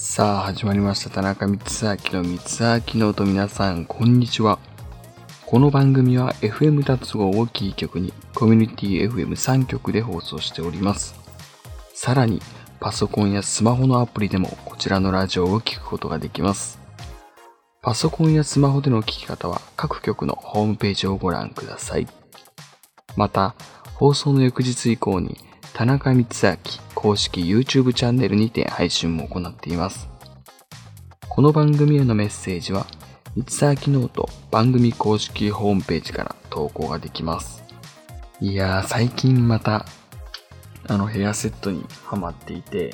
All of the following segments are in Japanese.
さあ始まりました。田中光明の光明の音皆さんこんにちは。この番組は FM 達合をキー局にコミュニティ FM3 局で放送しております。さらにパソコンやスマホのアプリでもこちらのラジオを聞くことができます。パソコンやスマホでの聞き方は各局のホームページをご覧ください。また放送の翌日以降に田中光秋公式 YouTube チャンネルにて配信も行っています。この番組へのメッセージは、光明ノート番組公式ホームページから投稿ができます。いやー、最近また、あのヘアセットにハマっていて、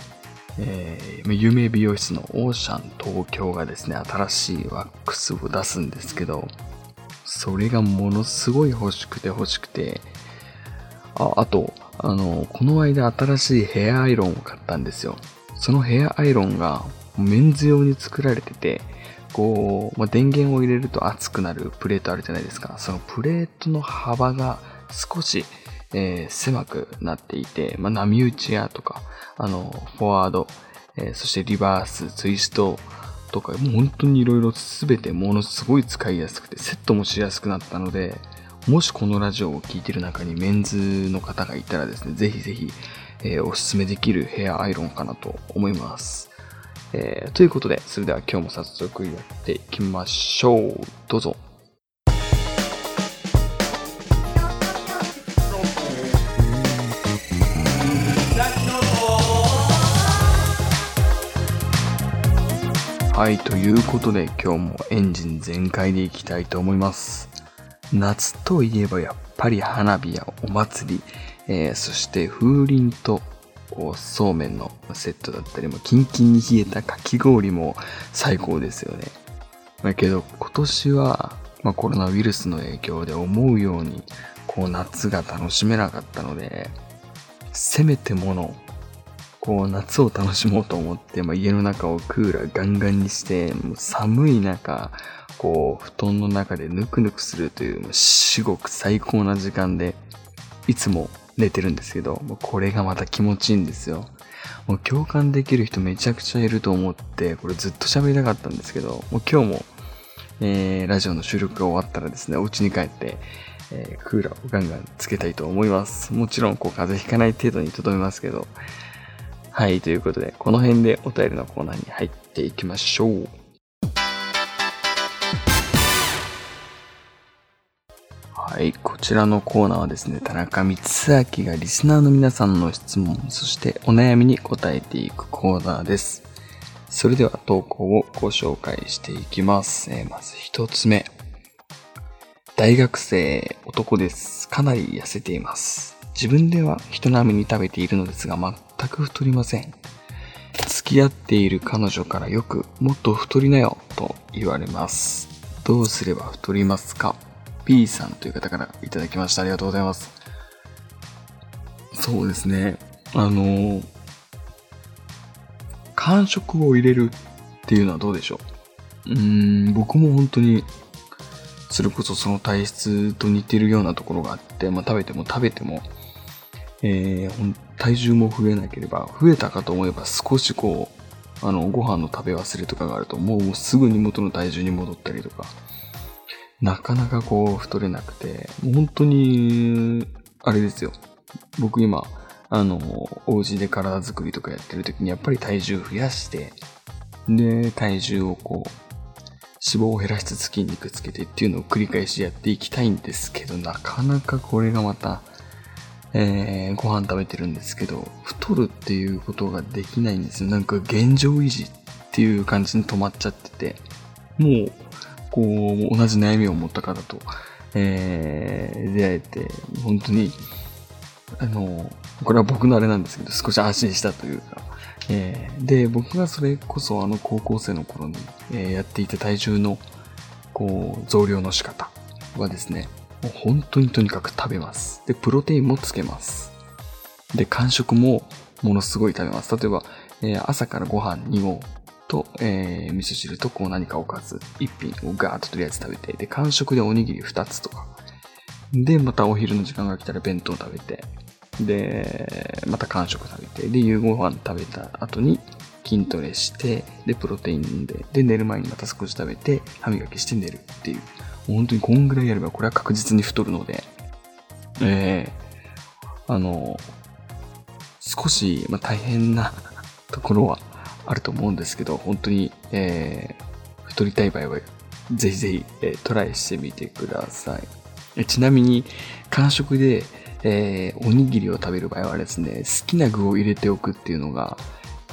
えー、有名美容室の OCEAN TOKYO がですね、新しいワックスを出すんですけど、それがものすごい欲しくて欲しくて、ああと、あの、この間新しいヘアアイロンを買ったんですよ。そのヘアアイロンがメンズ用に作られてて、こう、まあ、電源を入れると熱くなるプレートあるじゃないですか。そのプレートの幅が少し、えー狭くなっていて、まあ、波打ちやとか、あの、フォワード、えーそしてリバース、ツイストとか、もう本当にいろいろ全てものすごい使いやすくて、セットもしやすくなったので、もしこのラジオを聴いてる中にメンズの方がいたらですね、ぜひぜひ、えーおすすめできるヘアアイロンかなと思います。えーということで、それでは今日も早速やっていきましょう。どうぞ。はい、ということで今日もエンジン全開でいきたいと思います。夏といえばやっぱり花火やお祭り、えーそして風鈴とそうめんのセットだったりもキンキンに冷えたかき氷も最高ですよね。だけど今年は、まあ、コロナウイルスの影響で思うようにこう夏が楽しめなかったのでせめてものこう夏を楽しもうと思って、まあ、家の中をクーラーガンガンにしてもう寒い中こう布団の中でぬくぬくするというもう至極最高な時間でいつも寝てるんですけどこれがまた気持ちいいんですよ。もう共感できる人めちゃくちゃいると思ってこれずっと喋りたかったんですけどもう今日も、えーラジオの収録が終わったらですねお家に帰って、えークーラーをガンガンつけたいと思います。もちろんこう風邪ひかない程度にとどめますけど。はい、ということで、この辺でお便りのコーナーに入っていきましょう。はい、こちらのコーナーはですね、田中光明がリスナーの皆さんの質問、そしてお悩みに答えていくコーナーです。それでは投稿をご紹介していきます。えーまず一つ目。大学生、男です。かなり痩せています。自分では人並みに食べているのですが全く太りません。付き合っている彼女からよくもっと太りなよと言われます。どうすれば太りますか？?P さんという方からいただきました。ありがとうございます。そうですね。あの、間食を入れるっていうのはどうでしょう？うん、僕も本当にそれこそその体質と似てるようなところがあって、まあ、食べても食べても、えー体重も増えなければ、増えたかと思えば少しこう、あの、ご飯の食べ忘れとかがあると、もうすぐに元の体重に戻ったりとか、なかなかこう、太れなくて、本当に、あれですよ。僕今、あの、お家で体作りとかやってる時にやっぱり体重増やして、で、体重をこう、脂肪を減らしつつ筋肉つけてっていうのを繰り返しやっていきたいんですけど、なかなかこれがまた、えー、ご飯食べてるんですけど、太るっていうことができないんですよ。なんか現状維持っていう感じに止まっちゃってて、もう、こう、同じ悩みを持った方と、えー、出会えて、本当に、あの、これは僕のあれなんですけど、少し安心したというか、えーで、僕がそれこそあの高校生の頃に、えーやっていた体重の、こう、増量の仕方はですね、もう本当にとにかく食べます。で、プロテインもつけます。で、間食もものすごい食べます。例えば、えー朝からご飯2合と、えー味噌汁とこう何かおかず1品をガーッととりあえず食べて、で、間食でおにぎり2つとか。で、またお昼の時間が来たら弁当食べて、で、また間食食べて、で、夕ご飯食べた後に、筋トレして、で、プロテイン飲んで、で、寝る前にまた少し食べて、歯磨きして寝るっていう。本当にこんぐらいやれば、これは確実に太るので、えー、あの、少し、まあ、大変なところはあると思うんですけど、本当に、えー、太りたい場合は、ぜひぜひ、えートライしてみてください。ちなみに、間食で、えーおにぎりを食べる場合はですね、好きな具を入れておくっていうのが、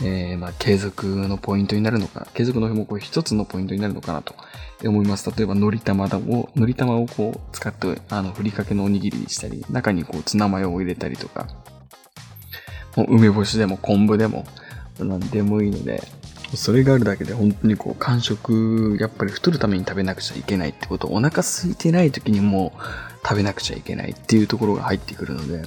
えーまあ、継続のポイントになるのか。継続のもこう一つのポイントになるのかなと思います。例えば、のり玉を、のり玉をこう使って、あの、ふりかけのおにぎりにしたり、中にこうツナマヨを入れたりとか、もう梅干しでも昆布でも、なんでもいいので、それがあるだけで本当にこう、間食、やっぱり太るために食べなくちゃいけないってこと、お腹空いてない時にもう食べなくちゃいけないっていうところが入ってくるので、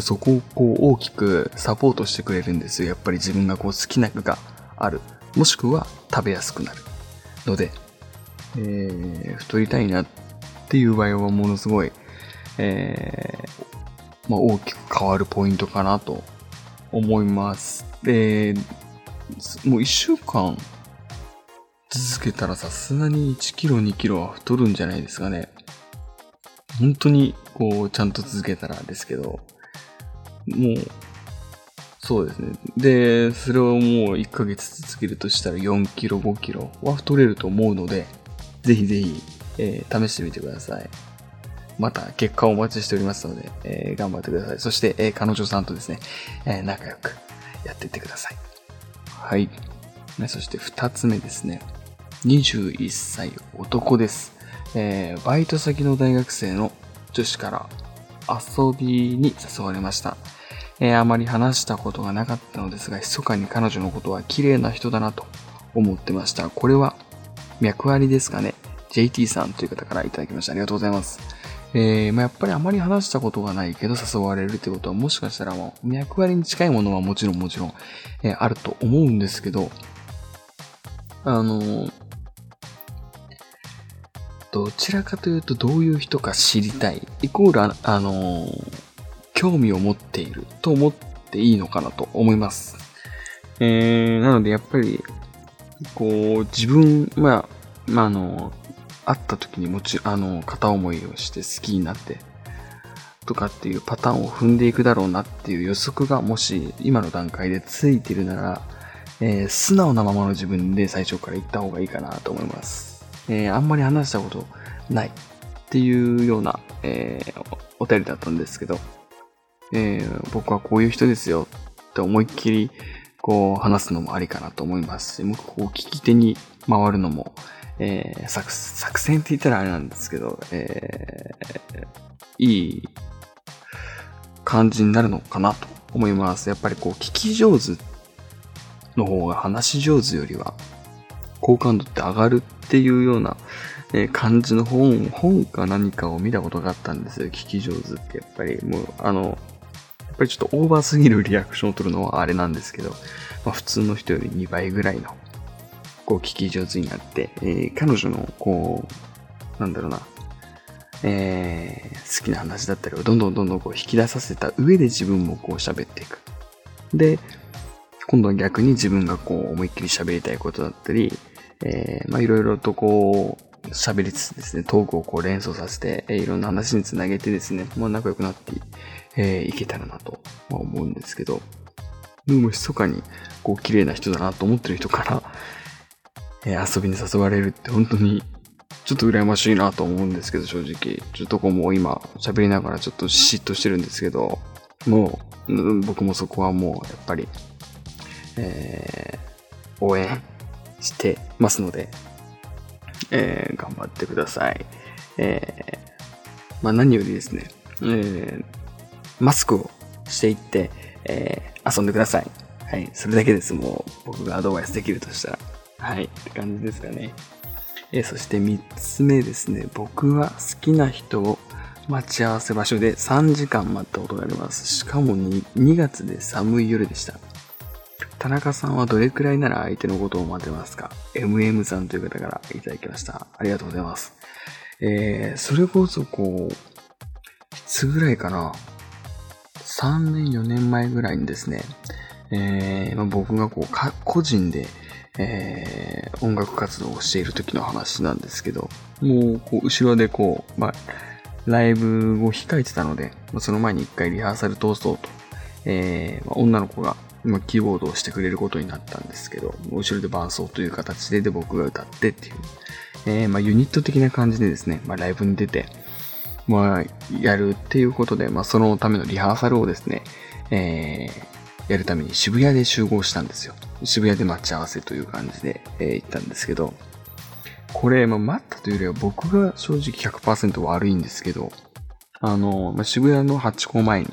そこをこう大きくサポートしてくれるんですよ。やっぱり自分がこう好きな具がある。もしくは食べやすくなる。ので、えー、太りたいなっていう場合はものすごい、えー、まあ、大きく変わるポイントかなと思います。で、もう一週間続けたらさすがに1キロ2キロは太るんじゃないですかね。本当にこうちゃんと続けたらですけど、もう、そうですね。で、それをもう1ヶ月続けるとしたら4キロ5キロは太れると思うので、ぜひぜひ、えー試してみてください。また結果をお待ちしておりますので、えー頑張ってください。そして、えー彼女さんとですね、えー仲良くやっていってください。はい。ねそして二つ目ですね。21歳男です。えーバイト先の大学生の女子から遊びに誘われました。えーあまり話したことがなかったのですが、密かに彼女のことは綺麗な人だなと思ってました。これは脈ありですかね ?JT さんという方からいただきました。ありがとうございます。えーまあ、やっぱりあまり話したことがないけど誘われるってことはもしかしたらもう脈割に近いものはもちろんもちろん、えーあると思うんですけど、あのーどちらかというとどういう人か知りたい、イコールあ、の興味を持っていると思っていいのかなと思います。えー、なのでやっぱり、こう、自分、まあ、まあ、あの、会った時にもち、あの、片思いをして好きになって、とかっていうパターンを踏んでいくだろうなっていう予測がもし今の段階でついてるなら、えー素直なままの自分で最初から言った方がいいかなと思います。えーあんまり話したことないっていうような、えーお便りだったんですけど、えー僕はこういう人ですよって思いっきりこう話すのもありかなと思いますし、もうこう聞き手に回るのも、えー作作戦って言ったらあれなんですけど、えーいい感じになるのかなと思います。やっぱりこう聞き上手の方が話し上手よりは好感度って上がるっていうような、え感じの本、本か何かを見たことがあったんですよ。聞き上手ってやっぱりもう、あの、やっぱりちょっとオーバーすぎるリアクションを取るのはあれなんですけど、まあ、普通の人より2倍ぐらいの、こう聞き上手になって、えー彼女のこう、なんだろうな、えー好きな話だったりをどんどんどんどんこう引き出させた上で自分もこう喋っていく。で、今度は逆に自分がこう思いっきり喋りたいことだったり、えーまあいろいろとこう喋りつつですね、トークをこう連想させて、えいろんな話につなげてですね、もう仲良くなってい,、えーいけたらなと思うんですけど、でも密かにこう綺麗な人だなと思ってる人から、え遊びに誘われるって本当にちょっと羨ましいなと思うんですけど、正直。ちょっとこうもう今喋りながらちょっと嫉妬してるんですけど、もう、うん僕もそこはもうやっぱり、えー応援してますので、えー頑張ってください。えーまあ何よりですね、えーマスクをしていって、えー遊んでください。はい。それだけです。もう僕がアドバイスできるとしたら。はい。って感じですかね。えーそして3つ目ですね。僕は好きな人を待ち合わせ場所で3時間待ったことがあります。しかも 2, 2月で寒い夜でした。田中さんはどれくらいなら相手のことを待てますか ?MM さんという方からいただきました。ありがとうございます。えー、それこそこう、いつぐらいかな ?3 年、4年前ぐらいにですね、えーま、僕がこうか、個人で、えー、音楽活動をしている時の話なんですけど、もう、こう、後ろでこう、まあ、ライブを控えてたので、まあ、その前に一回リハーサル通そうと、えーまあ、女の子が、まあ、キーボードをしてくれることになったんですけど、後ろで伴奏という形でで僕が歌ってっていう、えー、まあ、ユニット的な感じでですね、まあ、ライブに出て、まあ、やるっていうことで、まあ、そのためのリハーサルをですね、えー、やるために渋谷で集合したんですよ。渋谷で待ち合わせという感じで、えー、行ったんですけど、これ、まあ、待ったというよりは僕が正直100%悪いんですけど、あの、まあ、渋谷のハチ公前に、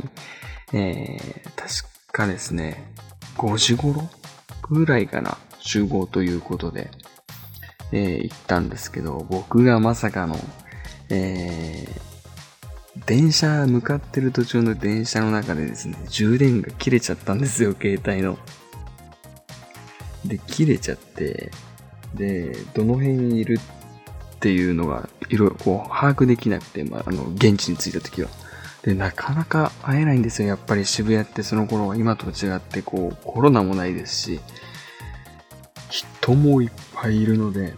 えー、確かですね、5時頃ぐらいかな、集合ということで、えー、行ったんですけど、僕がまさかの、えー、電車、向かってる途中の電車の中でですね、充電が切れちゃったんですよ、携帯の。で、切れちゃって、で、どの辺にいるっていうのが、いろいろこう、把握できなくて、まあ、あの、現地に着いた時は。で、なかなか会えないんですよ。やっぱり渋谷ってその頃は今と違って、こう、コロナもないですし、人もいっぱいいるので、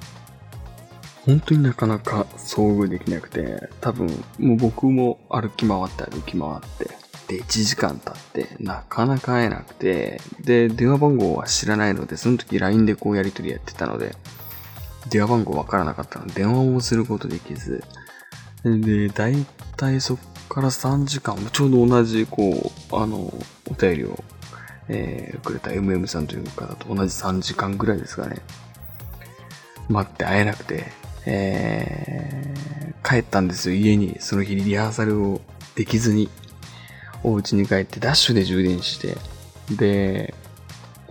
本当になかなか遭遇できなくて、多分、もう僕も歩き回って歩き回って、で、1時間経って、なかなか会えなくて、で、電話番号は知らないので、その時 LINE でこうやりとりやってたので、電話番号わからなかったので、電話もすることできず、で、だいたいそっから3時間、ちょうど同じ、こう、あの、お便りを、えー、くれた MM さんという方と同じ3時間ぐらいですかね。待って会えなくて、えー、帰ったんですよ、家に。その日リハーサルをできずに、お家に帰ってダッシュで充電して、で、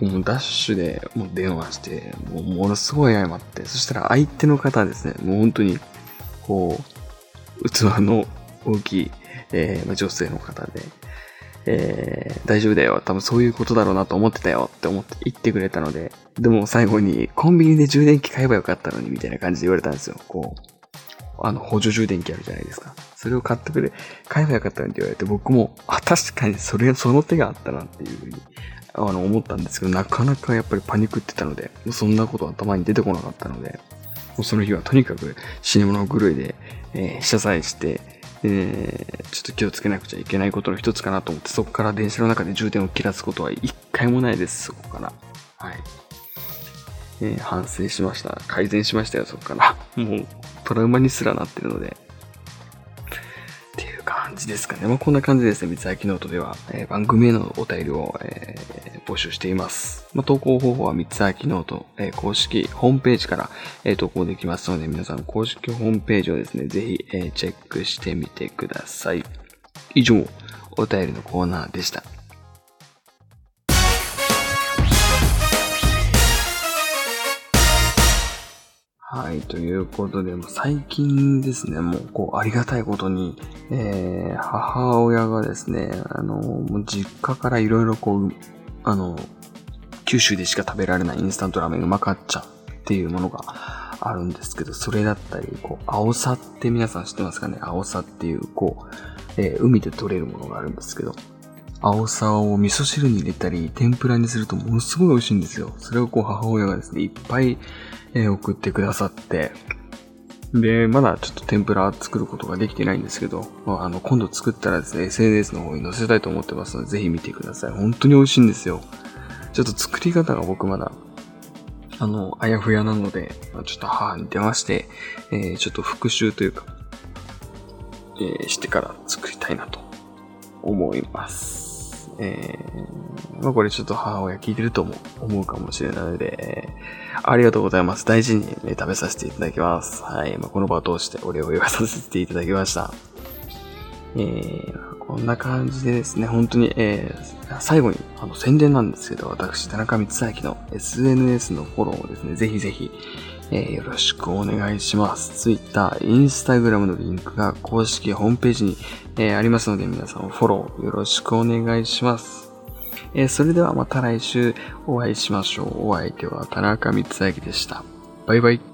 もうダッシュでもう電話して、もうものすごい謝って、そしたら相手の方ですね、もう本当に、こう、器の大きい、えー、女性の方で、えー、大丈夫だよ。多分そういうことだろうなと思ってたよって思って言ってくれたので、でも最後にコンビニで充電器買えばよかったのにみたいな感じで言われたんですよ。こう、あの、補助充電器あるじゃないですか。それを買ってくれ、買えばよかったのにって言われて、僕も、あ、確かにそれ、その手があったなっていうふうに、あの、思ったんですけど、なかなかやっぱりパニックってたので、そんなこと頭に出てこなかったので、もうその日はとにかく死に物狂いで、えー、謝罪して、えー、ちょっと気をつけなくちゃいけないことの一つかなと思って、そこから電車の中で充電を切らすことは一回もないです、そこから。はい。えー、反省しました。改善しましたよ、そこから。もう、トラウマにすらなってるので。感じですかね。まあ、こんな感じですね。三つ秋ノートでは、えー、番組へのお便りを、えー、募集しています。まあ、投稿方法は三つ秋ノート、えー、公式ホームページから、えー、投稿できますので、皆さん公式ホームページをですね、ぜひ、えー、チェックしてみてください。以上、お便りのコーナーでした。はい、ということで、最近ですね、もう、こう、ありがたいことに、えー、母親がですね、あの、もう実家からいろいろこう、あの、九州でしか食べられないインスタントラーメンうまかっちゃっていうものがあるんですけど、それだったり、こう、アオサって皆さん知ってますかね？アオサっていう、こう、えー、海で取れるものがあるんですけど、アオサを味噌汁に入れたり、天ぷらにするとものすごい美味しいんですよ。それをこう母親がですね、いっぱいえ送ってくださって、で、まだちょっと天ぷら作ることができてないんですけど、まあ、あの、今度作ったらですね、SNS の方に載せたいと思ってますので、ぜひ見てください。本当に美味しいんですよ。ちょっと作り方が僕まだ、あの、あやふやなので、ちょっと母に電話して、えー、ちょっと復習というか、えー、してから作りたいなと思います。えー、まあこれちょっと母親聞いてると思うかもしれないので、ありがとうございます。大事に、ね、食べさせていただきます。はい。まあ、この場を通してお礼を言わさせていただきました。えー、こんな感じでですね、本当に、えー、最後にあの宣伝なんですけど、私、田中光明の SNS のフォローをですね、ぜひぜひ、えー、よろしくお願いします。Twitter、Instagram のリンクが公式ホームページに、えー、ありますので、皆さんフォローよろしくお願いします。えー、それではまた来週お会いしましょう。お相手は田中光明でした。バイバイ。